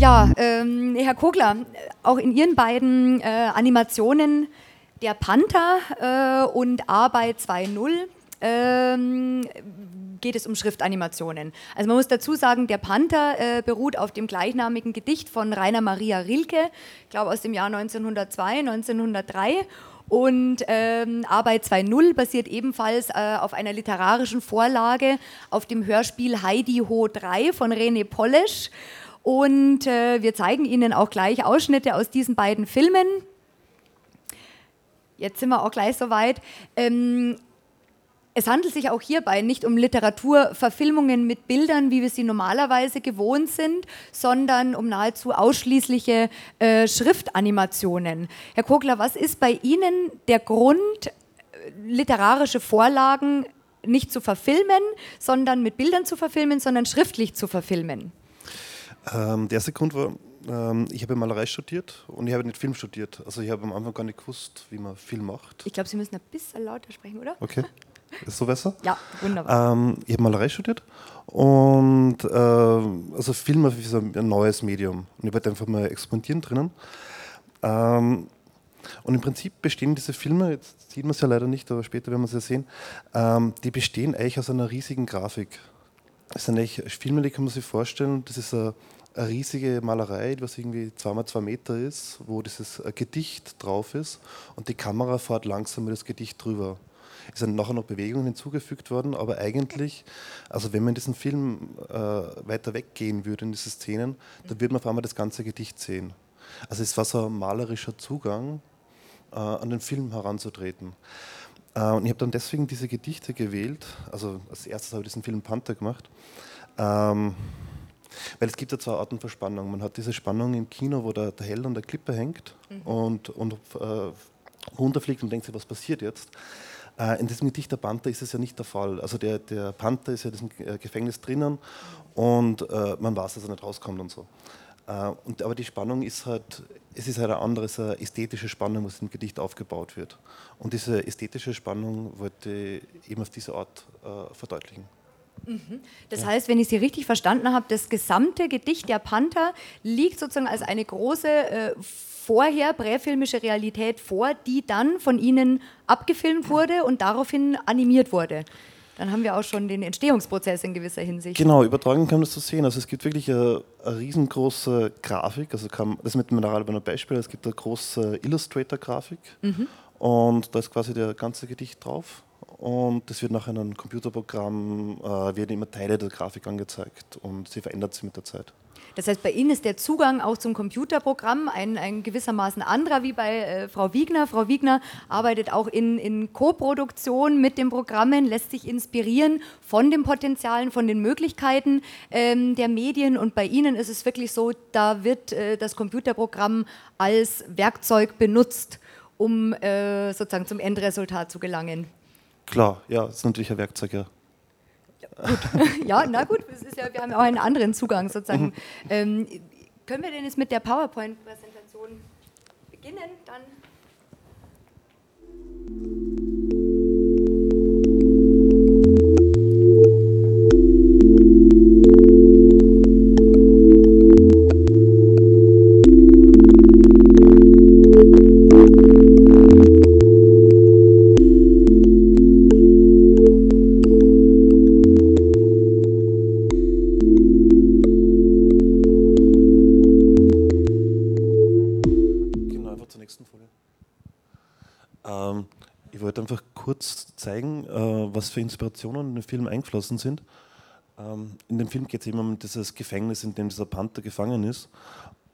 Ja, ähm, Herr Kogler, auch in Ihren beiden äh, Animationen Der Panther äh, und Arbeit 2.0 ähm, geht es um Schriftanimationen. Also man muss dazu sagen, der Panther äh, beruht auf dem gleichnamigen Gedicht von Rainer Maria Rilke, ich glaube aus dem Jahr 1902, 1903. Und ähm, Arbeit 2.0 basiert ebenfalls äh, auf einer literarischen Vorlage auf dem Hörspiel Heidi Ho 3 von René Polesch. Und äh, wir zeigen Ihnen auch gleich Ausschnitte aus diesen beiden Filmen. Jetzt sind wir auch gleich soweit. Ähm, es handelt sich auch hierbei nicht um Literaturverfilmungen mit Bildern, wie wir sie normalerweise gewohnt sind, sondern um nahezu ausschließliche äh, Schriftanimationen. Herr Kogler, was ist bei Ihnen der Grund, äh, literarische Vorlagen nicht zu verfilmen, sondern mit Bildern zu verfilmen, sondern schriftlich zu verfilmen? Ähm, der erste Grund war, ähm, ich habe Malerei studiert und ich habe nicht Film studiert. Also ich habe am Anfang gar nicht gewusst, wie man Film macht. Ich glaube, Sie müssen ein bisschen lauter sprechen, oder? Okay. Ist so besser? Ja, wunderbar. Ähm, ich habe Malerei studiert und äh, also Film ist so ein neues Medium. Und ich wollte einfach mal expandieren drinnen. Ähm, und im Prinzip bestehen diese Filme, jetzt sieht man es ja leider nicht, aber später werden wir es ja sehen, ähm, die bestehen eigentlich aus einer riesigen Grafik. Das sind eigentlich kann man sich vorstellen, das ist eine, eine riesige Malerei, was irgendwie 2x2 Meter ist, wo dieses äh, Gedicht drauf ist und die Kamera fährt langsam mit das Gedicht drüber. Es sind nachher noch Bewegungen hinzugefügt worden, aber eigentlich, also wenn man in diesem Film äh, weiter weggehen würde, in diese Szenen, dann würde man auf einmal das ganze Gedicht sehen. Also es war so ein malerischer Zugang, äh, an den Film heranzutreten. Äh, und ich habe dann deswegen diese Gedichte gewählt, also als erstes habe ich diesen Film Panther gemacht. Ähm, weil es gibt ja zwei Arten von Spannung. Man hat diese Spannung im Kino, wo der, der Held an der Klippe hängt mhm. und, und äh, runterfliegt und denkt sich, was passiert jetzt. Äh, in diesem Gedicht der Panther ist es ja nicht der Fall. Also der, der Panther ist ja in diesem äh, Gefängnis drinnen und äh, man weiß, dass er nicht rauskommt und so. Und, aber die Spannung ist halt, es ist halt eine andere, eine ästhetische Spannung, was im Gedicht aufgebaut wird. Und diese ästhetische Spannung wollte ich eben auf diese Art äh, verdeutlichen. Mhm. Das ja. heißt, wenn ich Sie richtig verstanden habe, das gesamte Gedicht der Panther liegt sozusagen als eine große äh, vorher präfilmische Realität vor, die dann von Ihnen abgefilmt wurde und daraufhin animiert wurde. Dann haben wir auch schon den Entstehungsprozess in gewisser Hinsicht. Genau, übertragen kann man das so sehen. Also es gibt wirklich eine, eine riesengroße Grafik. Also kann, das mit Mineral ein Beispiel. Es gibt eine große Illustrator-Grafik mhm. und da ist quasi der ganze Gedicht drauf. Und das wird nach einem Computerprogramm, äh, werden immer Teile der Grafik angezeigt und sie verändert sich mit der Zeit. Das heißt, bei Ihnen ist der Zugang auch zum Computerprogramm ein, ein gewissermaßen anderer wie bei äh, Frau Wiegner. Frau Wiegner arbeitet auch in, in Co-Produktion mit den Programmen, lässt sich inspirieren von den Potenzialen, von den Möglichkeiten ähm, der Medien. Und bei Ihnen ist es wirklich so, da wird äh, das Computerprogramm als Werkzeug benutzt, um äh, sozusagen zum Endresultat zu gelangen. Klar, ja, das ist natürlich ein Werkzeug, ja. Gut. ja, na gut, ja, wir haben auch einen anderen Zugang sozusagen. Mhm. Ähm, können wir denn jetzt mit der PowerPoint-Präsentation beginnen? Dann kurz zeigen, äh, was für Inspirationen in den Film eingeflossen sind. Ähm, in dem Film geht es eben um dieses Gefängnis, in dem dieser Panther gefangen ist.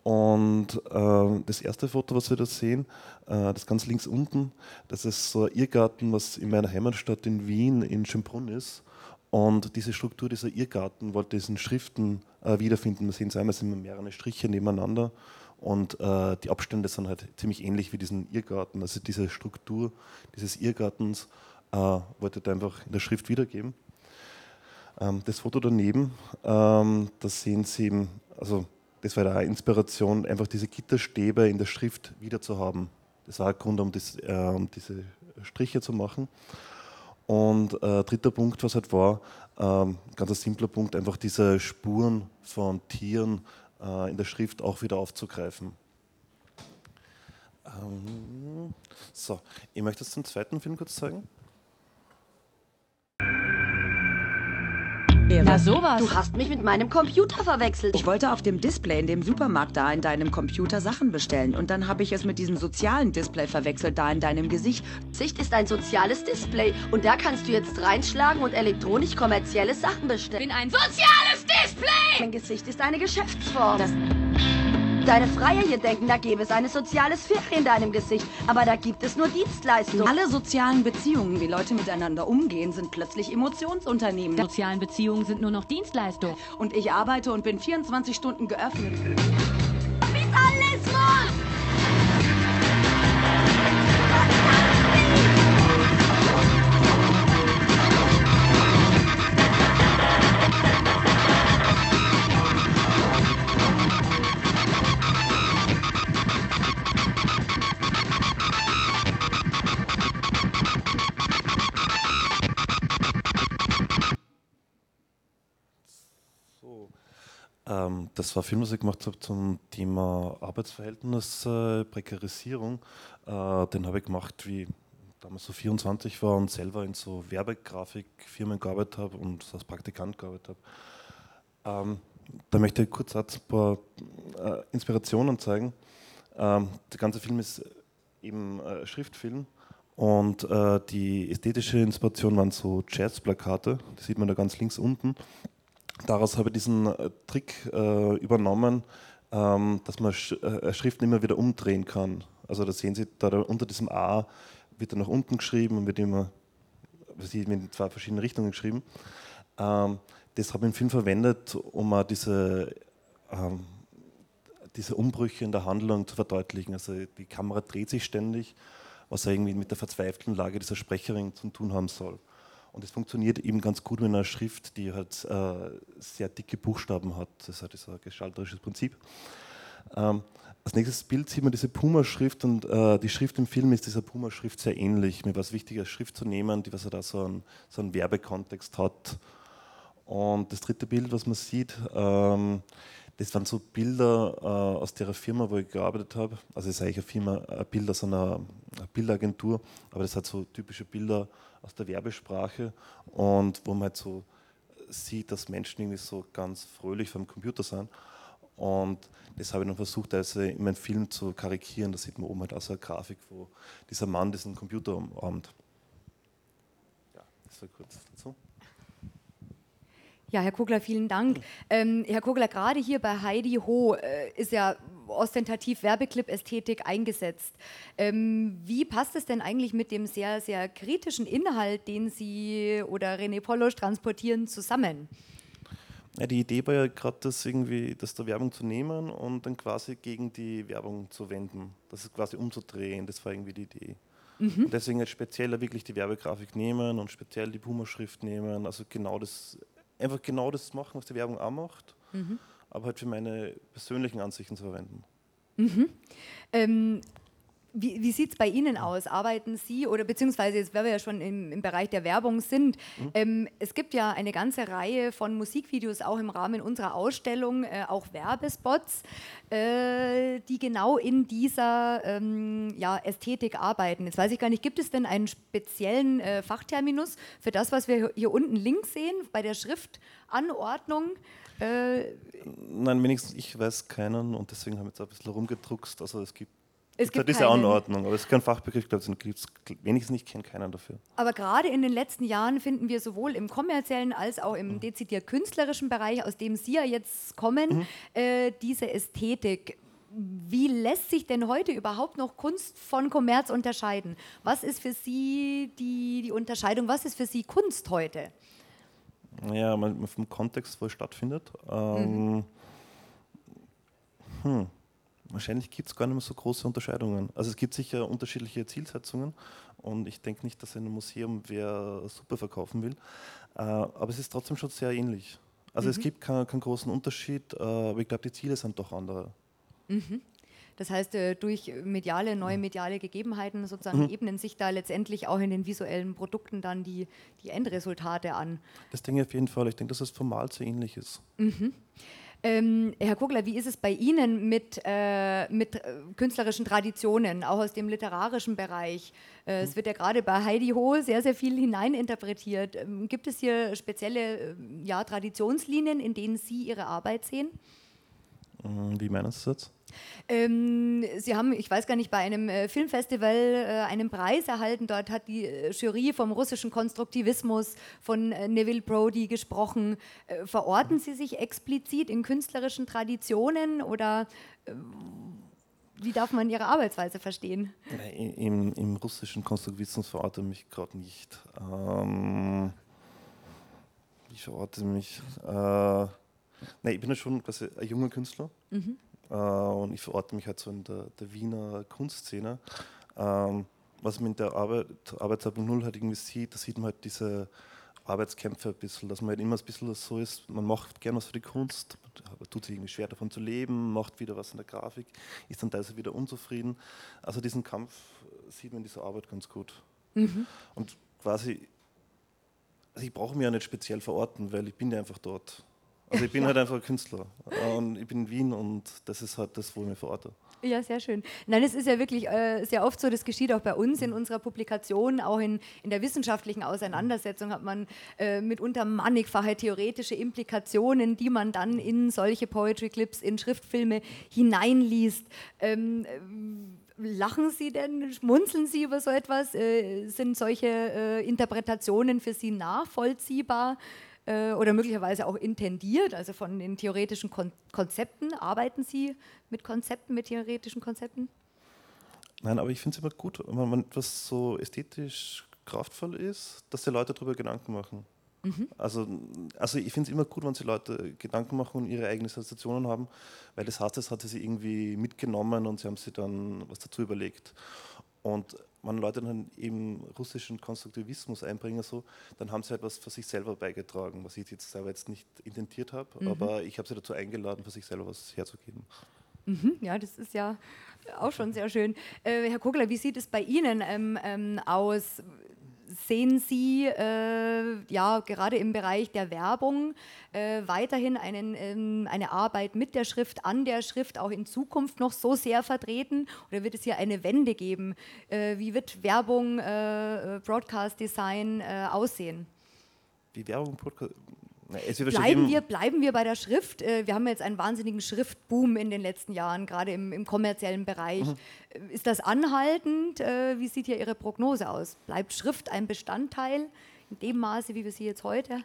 Und äh, das erste Foto, was wir da sehen, äh, das ganz links unten, das ist so ein Irrgarten, was in meiner Heimatstadt in Wien in Schönbrunn ist. Und diese Struktur dieser Irrgarten wollte diesen Schriften äh, wiederfinden. Wir sehen es einmal, sind mehrere Striche nebeneinander und äh, die Abstände sind halt ziemlich ähnlich wie diesen Irrgarten. Also diese Struktur dieses Irrgartens äh, wollte ich einfach in der Schrift wiedergeben. Ähm, das Foto daneben, ähm, da sehen Sie eben, also das war eine Inspiration, einfach diese Gitterstäbe in der Schrift wieder zu haben. Das war ein Grund, um, das, äh, um diese Striche zu machen. Und äh, dritter Punkt, was halt war, ähm, ganz ein simpler Punkt, einfach diese Spuren von Tieren äh, in der Schrift auch wieder aufzugreifen. Ähm, so, ich möchte es zum zweiten Film kurz zeigen. Na sowas. Du hast mich mit meinem Computer verwechselt. Ich wollte auf dem Display in dem Supermarkt da in deinem Computer Sachen bestellen und dann habe ich es mit diesem sozialen Display verwechselt da in deinem Gesicht. Sicht ist ein soziales Display und da kannst du jetzt reinschlagen und elektronisch kommerzielle Sachen bestellen. bin ein soziales Display! Mein Gesicht ist eine Geschäftsform. Das Deine Freier hier denken, da gäbe es eine soziale Sphäre in deinem Gesicht, aber da gibt es nur Dienstleistungen. alle sozialen Beziehungen, wie Leute miteinander umgehen, sind plötzlich Emotionsunternehmen. Sozialen Beziehungen sind nur noch Dienstleistung. Und ich arbeite und bin 24 Stunden geöffnet. Das war ein Film, was ich gemacht habe zum Thema Arbeitsverhältnis, äh, Prekarisierung. Äh, den habe ich gemacht, wie damals so 24 war und selber in so Werbegrafikfirmen gearbeitet habe und als Praktikant gearbeitet habe. Ähm, da möchte ich kurz ein paar äh, Inspirationen zeigen. Ähm, der ganze Film ist eben äh, Schriftfilm und äh, die ästhetische Inspiration waren so Jazzplakate, die sieht man da ganz links unten daraus habe ich diesen äh, Trick äh, übernommen, ähm, dass man Sch äh, Schriften immer wieder umdrehen kann. Also da sehen Sie, da, unter diesem A wird er nach unten geschrieben und wird immer in zwei verschiedene Richtungen geschrieben. Ähm, das habe ich im Film verwendet, um auch diese, ähm, diese Umbrüche in der Handlung zu verdeutlichen. Also die Kamera dreht sich ständig, was irgendwie mit der verzweifelten Lage dieser Sprecherin zu tun haben soll. Und es funktioniert eben ganz gut mit einer Schrift, die halt äh, sehr dicke Buchstaben hat. Das hat so ein gestalterisches Prinzip. Ähm, als nächstes Bild sieht man diese Puma-Schrift und äh, die Schrift im Film ist dieser Puma-Schrift sehr ähnlich. Mir war es wichtig, eine Schrift zu nehmen, die was er da so einen, so einen Werbekontext hat. Und das dritte Bild, was man sieht, ähm, das waren so Bilder äh, aus der Firma, wo ich gearbeitet habe. Also es ist eigentlich eine Firma, ein Bild aus einer, Bildagentur, aber das hat so typische Bilder aus der Werbesprache und wo man halt so sieht, dass Menschen irgendwie so ganz fröhlich vom Computer sind. Und das habe ich dann versucht, also in meinem Film zu karikieren. Da sieht man oben halt auch so eine Grafik, wo dieser Mann diesen Computer umarmt. Ja, das war kurz dazu. Ja, Herr Kogler, vielen Dank. Ähm, Herr Kogler, gerade hier bei Heidi Ho äh, ist ja ostentativ Werbeclip-Ästhetik eingesetzt. Ähm, wie passt es denn eigentlich mit dem sehr, sehr kritischen Inhalt, den Sie oder René Polosch transportieren, zusammen? Ja, die Idee war ja gerade, das irgendwie, das der Werbung zu nehmen und dann quasi gegen die Werbung zu wenden. Das ist quasi umzudrehen, das war irgendwie die Idee. Mhm. Und deswegen jetzt speziell wirklich die Werbegrafik nehmen und speziell die Puma-Schrift nehmen, also genau das einfach genau das machen, was die Werbung auch macht, mhm. Aber halt für meine persönlichen Ansichten zu verwenden. Mhm. Ähm, wie, wie sieht es bei Ihnen aus? Arbeiten Sie oder beziehungsweise jetzt, weil wir ja schon im, im Bereich der Werbung sind, mhm. ähm, es gibt ja eine ganze Reihe von Musikvideos auch im Rahmen unserer Ausstellung, äh, auch Werbespots, äh, die genau in dieser ähm, ja, Ästhetik arbeiten. Jetzt weiß ich gar nicht, gibt es denn einen speziellen äh, Fachterminus für das, was wir hier unten links sehen, bei der Schriftanordnung? Äh, Nein, wenigstens ich weiß keinen und deswegen haben wir jetzt ein bisschen rumgedruckst. Also es gibt es gibt diese Anordnung, aber es ist kein Fachbegriff, ich glaube, es gibt wenigstens nicht, kenne keinen dafür. Aber gerade in den letzten Jahren finden wir sowohl im kommerziellen als auch im mhm. dezidiert künstlerischen Bereich, aus dem Sie ja jetzt kommen, mhm. äh, diese Ästhetik. Wie lässt sich denn heute überhaupt noch Kunst von Kommerz unterscheiden? Was ist für Sie die, die Unterscheidung? Was ist für Sie Kunst heute? Ja, vom Kontext, wo es stattfindet. Ähm, mhm. hm. Wahrscheinlich gibt es gar nicht mehr so große Unterscheidungen. Also es gibt sicher unterschiedliche Zielsetzungen und ich denke nicht, dass in einem Museum wer Suppe verkaufen will, äh, aber es ist trotzdem schon sehr ähnlich. Also mhm. es gibt keinen, keinen, großen Unterschied, äh, aber ich glaube, die Ziele sind doch andere. Mhm. Das heißt, äh, durch mediale, neue mediale Gegebenheiten sozusagen mhm. ebnen sich da letztendlich auch in den visuellen Produkten dann die, die Endresultate an. Das denke ich auf jeden Fall. Ich denke, dass es formal sehr ähnlich ist. Mhm. Ähm, Herr Kugler, wie ist es bei Ihnen mit, äh, mit äh, künstlerischen Traditionen, auch aus dem literarischen Bereich? Äh, es wird ja gerade bei Heidi Ho sehr, sehr viel hineininterpretiert. Ähm, gibt es hier spezielle äh, ja, Traditionslinien, in denen Sie Ihre Arbeit sehen? Mm, Wie meinen Sie das? Ähm, Sie haben, ich weiß gar nicht, bei einem äh, Filmfestival äh, einen Preis erhalten. Dort hat die äh, Jury vom russischen Konstruktivismus von äh, Neville Brody gesprochen. Äh, verorten Sie sich explizit in künstlerischen Traditionen oder äh, wie darf man Ihre Arbeitsweise verstehen? Nein, Im, Im russischen Konstruktivismus verorte ich mich gerade nicht. Ähm, ich verorte mich. Nein, ich bin ja schon quasi ein junger Künstler äh, und ich verorte mich halt so in der, der Wiener Kunstszene. Ähm, was man in der Arbeit, Arbeitsarbeit Null halt irgendwie sieht, da sieht man halt diese Arbeitskämpfe ein bisschen, dass man halt immer ein bisschen so ist, man macht gern was für die Kunst, aber tut sich irgendwie schwer davon zu leben, macht wieder was in der Grafik, ist dann teilweise wieder unzufrieden. Also diesen Kampf sieht man in dieser Arbeit ganz gut. Und quasi, also ich brauche mich ja nicht speziell verorten, weil ich bin ja einfach dort. Also ich bin halt einfach ein Künstler und ich bin in Wien und das ist halt das, wo ich mich verorte. Ja, sehr schön. Nein, es ist ja wirklich äh, sehr oft so, das geschieht auch bei uns in unserer Publikation, auch in, in der wissenschaftlichen Auseinandersetzung hat man äh, mitunter mannigfache theoretische Implikationen, die man dann in solche Poetry Clips, in Schriftfilme hineinliest. Ähm, äh, lachen Sie denn, schmunzeln Sie über so etwas? Äh, sind solche äh, Interpretationen für Sie nachvollziehbar? Äh, oder möglicherweise auch intendiert, also von den theoretischen Kon Konzepten. Arbeiten Sie mit Konzepten, mit theoretischen Konzepten? Nein, aber ich finde es immer gut, wenn man etwas so ästhetisch kraftvoll ist, dass die Leute darüber Gedanken machen. Also, also ich finde es immer gut, wenn sich Leute Gedanken machen und ihre eigenen Sensationen haben, weil das heißt, das hat sie irgendwie mitgenommen und sie haben sich dann was dazu überlegt. Und wenn Leute dann eben russischen Konstruktivismus einbringen, so, dann haben sie etwas für sich selber beigetragen, was ich jetzt selber jetzt nicht intentiert habe, aber ich habe sie dazu eingeladen, für sich selber was herzugeben. Mhm, ja, das ist ja auch schon sehr schön. Äh, Herr Kogler, wie sieht es bei Ihnen ähm, ähm, aus? Sehen Sie äh, ja gerade im Bereich der Werbung äh, weiterhin einen, ähm, eine Arbeit mit der Schrift, an der Schrift auch in Zukunft noch so sehr vertreten? Oder wird es hier eine Wende geben? Äh, wie wird Werbung, äh, Broadcast Design äh, aussehen? Wie Werbung, wird Bleiben wir, bleiben wir bei der Schrift. Äh, Wir haben jetzt einen wahnsinnigen Schriftboom in den letzten Jahren, gerade im, im kommerziellen Bereich. Äh, Ist das anhaltend? Äh, Wie sieht hier Ihre Prognose aus? Bleibt Schrift ein Bestandteil in dem Maße, wie wir sie jetzt heute Es,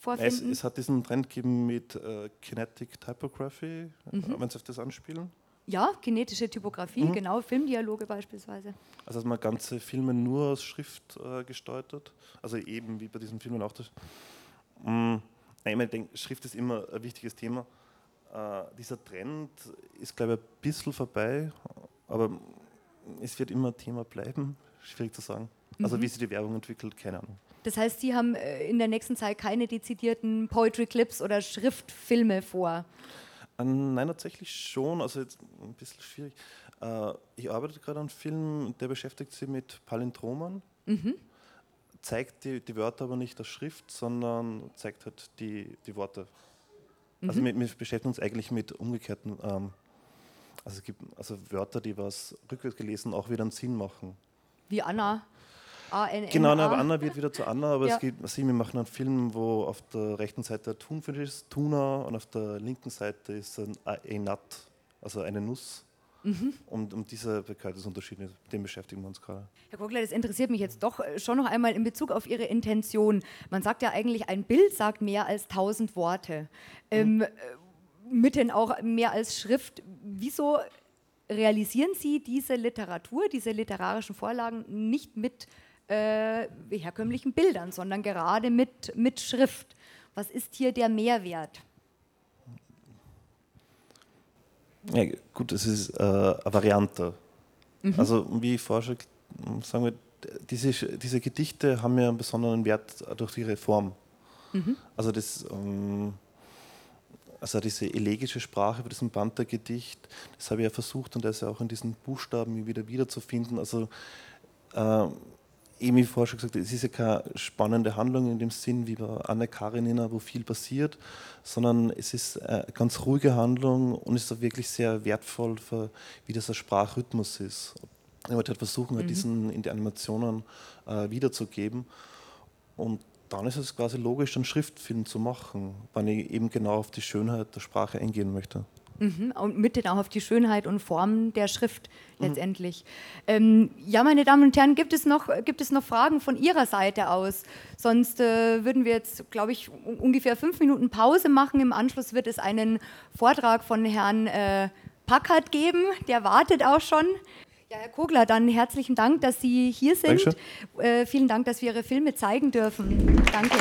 vorfinden? es hat diesen Trend gegeben mit äh, Kinetic Typography, Mhm. äh, wenn Sie auf das anspielen. ja, kinetische Typografie, Mhm. genau, Filmdialoge beispielsweise. Also dass man ganze Filme nur aus Schrift äh, gestaltet. Also eben wie bei diesen Filmen auch das. Mm, nein, ich denke, Schrift ist immer ein wichtiges Thema. Äh, dieser Trend ist, glaube ich, ein bisschen vorbei, aber es wird immer ein Thema bleiben. Schwierig zu sagen. Mhm. Also wie sich die Werbung entwickelt, keine Ahnung. Das heißt, Sie haben äh, in der nächsten Zeit keine dezidierten Poetry Clips oder Schriftfilme vor. Äh, Nein, tatsächlich schon. Also jetzt ein bisschen schwierig. Äh, Ich arbeite gerade an einem Film, der beschäftigt sich mit Palindromen. Zeigt die, die Wörter aber nicht als Schrift, sondern zeigt halt die, die Worte. Also wir, wir beschäftigen uns eigentlich mit umgekehrten, ähm, also es gibt also Wörter, die was rückwärts gelesen auch wieder einen Sinn machen. Wie Anna. A-N-N-A. Genau, na, aber Anna wird wieder zu Anna, aber Ja. es gibt, also wir machen einen Film, wo auf der rechten Seite ein Thunfisch ist, Tuna, und auf der linken Seite ist ein A- ein Nut, also eine Nuss. Mhm. Und um diese Bekleidungsunterschiede, mit dem beschäftigen wir uns gerade. Herr Kogler, das interessiert mich jetzt doch äh, schon noch einmal in Bezug auf Ihre Intention. Man sagt ja eigentlich, ein Bild sagt mehr als tausend Worte. Ähm, äh, mitten auch mehr als Schrift. Wieso realisieren Sie diese Literatur, diese literarischen Vorlagen nicht mit äh, herkömmlichen Bildern, sondern gerade mit, mit Schrift? Was ist hier der Mehrwert? Ja, gut, es ist äh, eine Variante. Also, wie ich vorher sagen wir, diese, diese Gedichte haben ja einen besonderen Wert durch ihre Form. Also, das, ähm, also diese elegische Sprache bei diesem Panther-Gedicht, das habe ich ja versucht und das ja auch in diesen Buchstaben wieder wiederzufinden. Also, äh, eben wie vorher schon gesagt, es ist ja keine spannende Handlung in dem Sinn wie bei Anne Karenina, wo viel passiert, sondern es ist eine ganz ruhige Handlung und ist auch wirklich sehr wertvoll, für, wie das ein Sprachrhythmus ist. Ich wollte halt versuchen, mhm. diesen in die Animationen äh, wiederzugeben. Und dann ist es quasi logisch, einen Schriftfilm zu machen, wenn ich eben genau auf die Schönheit der Sprache eingehen möchte. Mhm, und mit auch auf die Schönheit und Form der Schrift mhm. letztendlich. Mhm. Ähm, ja, meine Damen und Herren, gibt es noch, gibt es noch Fragen von Ihrer Seite aus? Sonst äh, würden wir jetzt, glaube ich, ungefähr fünf Minuten Pause machen. Im Anschluss wird es einen Vortrag von Herrn äh, Packard geben, der wartet auch schon. Ja, Herr Kogler, dann herzlichen Dank, dass Sie hier sind. Äh, vielen Dank, dass wir Ihre Filme zeigen dürfen. Danke.